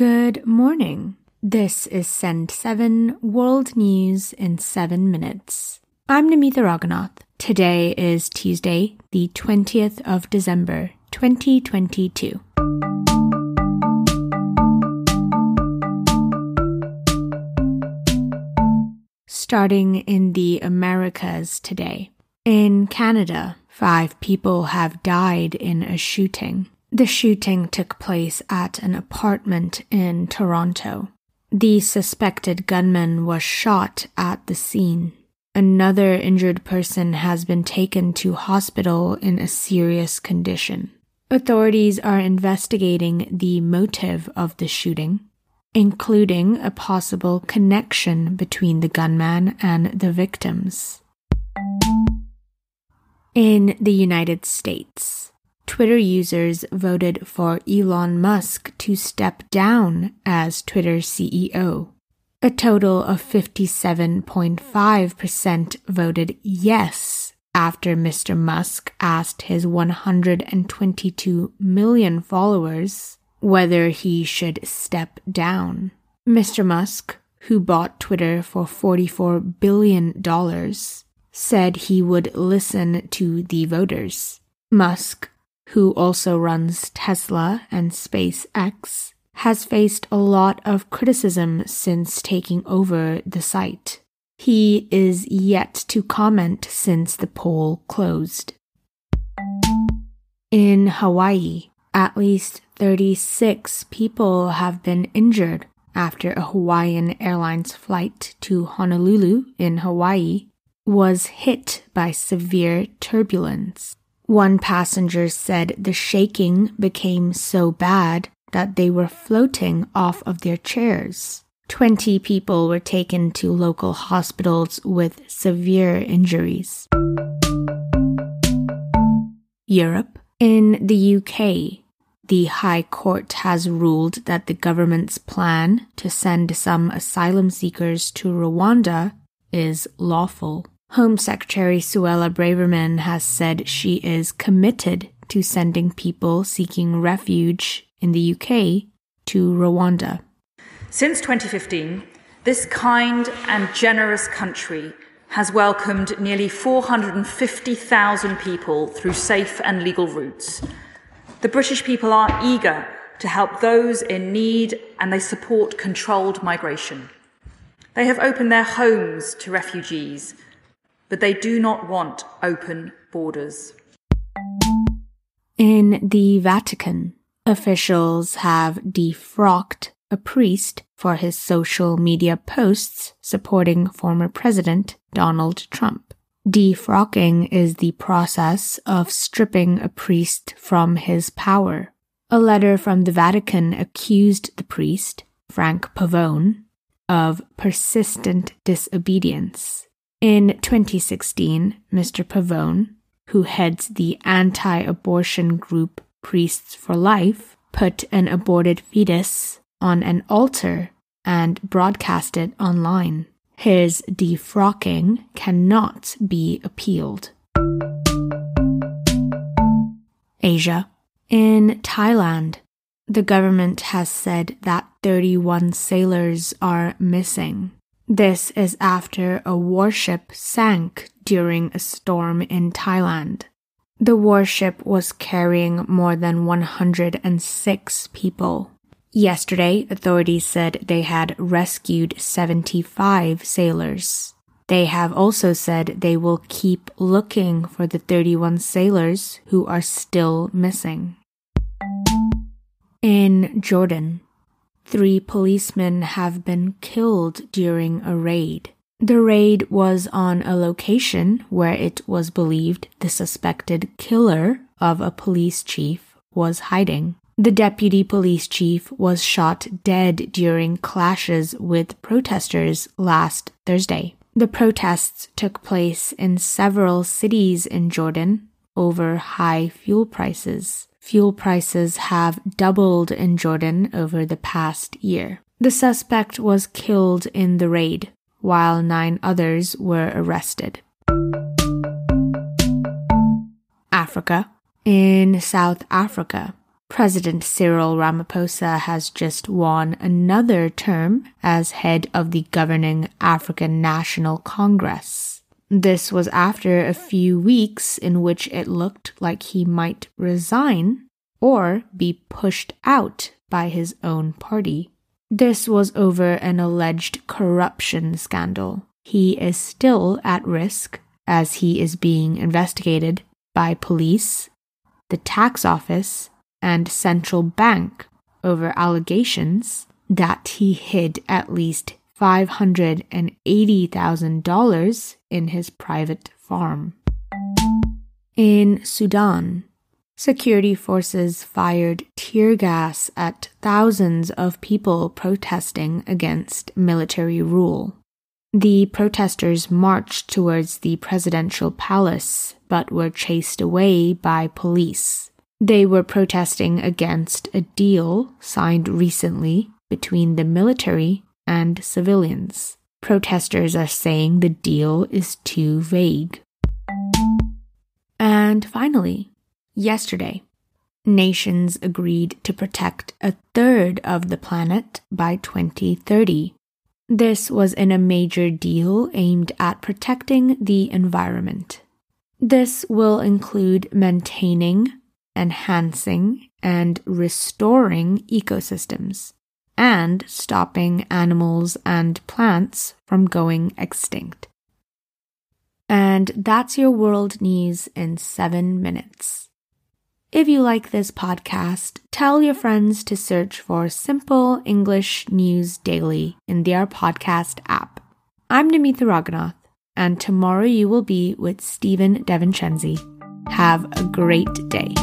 Good morning. This is Send 7 World News in 7 minutes. I'm Namitha Raghunath. Today is Tuesday, the 20th of December, 2022. Starting in the Americas today. In Canada, five people have died in a shooting. The shooting took place at an apartment in Toronto. The suspected gunman was shot at the scene. Another injured person has been taken to hospital in a serious condition. Authorities are investigating the motive of the shooting, including a possible connection between the gunman and the victims. In the United States, Twitter users voted for Elon Musk to step down as Twitter CEO. A total of 57.5% voted yes after Mr. Musk asked his 122 million followers whether he should step down. Mr. Musk, who bought Twitter for $44 billion, said he would listen to the voters. Musk who also runs Tesla and SpaceX, has faced a lot of criticism since taking over the site. He is yet to comment since the poll closed. In Hawaii, at least 36 people have been injured after a Hawaiian Airlines flight to Honolulu in Hawaii was hit by severe turbulence. One passenger said the shaking became so bad that they were floating off of their chairs. 20 people were taken to local hospitals with severe injuries. Europe. In the UK, the High Court has ruled that the government's plan to send some asylum seekers to Rwanda is lawful. Home Secretary Suella Braverman has said she is committed to sending people seeking refuge in the UK to Rwanda. Since 2015, this kind and generous country has welcomed nearly 450,000 people through safe and legal routes. The British people are eager to help those in need and they support controlled migration. They have opened their homes to refugees but they do not want open borders. In the Vatican, officials have defrocked a priest for his social media posts supporting former President Donald Trump. Defrocking is the process of stripping a priest from his power. A letter from the Vatican accused the priest, Frank Pavone, of persistent disobedience in 2016, Mr. Pavone, who heads the anti abortion group Priests for Life, put an aborted fetus on an altar and broadcast it online. His defrocking cannot be appealed. Asia. In Thailand, the government has said that 31 sailors are missing. This is after a warship sank during a storm in Thailand. The warship was carrying more than 106 people. Yesterday, authorities said they had rescued 75 sailors. They have also said they will keep looking for the 31 sailors who are still missing. In Jordan, Three policemen have been killed during a raid. The raid was on a location where it was believed the suspected killer of a police chief was hiding. The deputy police chief was shot dead during clashes with protesters last Thursday. The protests took place in several cities in Jordan over high fuel prices. Fuel prices have doubled in Jordan over the past year. The suspect was killed in the raid, while nine others were arrested. Africa. In South Africa, President Cyril Ramaphosa has just won another term as head of the governing African National Congress. This was after a few weeks in which it looked like he might resign or be pushed out by his own party. This was over an alleged corruption scandal. He is still at risk as he is being investigated by police, the tax office, and central bank over allegations that he hid at least $580,000 in his private farm. In Sudan, security forces fired tear gas at thousands of people protesting against military rule. The protesters marched towards the presidential palace but were chased away by police. They were protesting against a deal signed recently between the military and civilians. Protesters are saying the deal is too vague. And finally, yesterday, nations agreed to protect a third of the planet by 2030. This was in a major deal aimed at protecting the environment. This will include maintaining, enhancing, and restoring ecosystems, and stopping animals and plants from going extinct. And that's your world news in seven minutes. If you like this podcast, tell your friends to search for Simple English News Daily in their podcast app. I'm Namita Raghunath, and tomorrow you will be with Stephen DeVincenzi. Have a great day.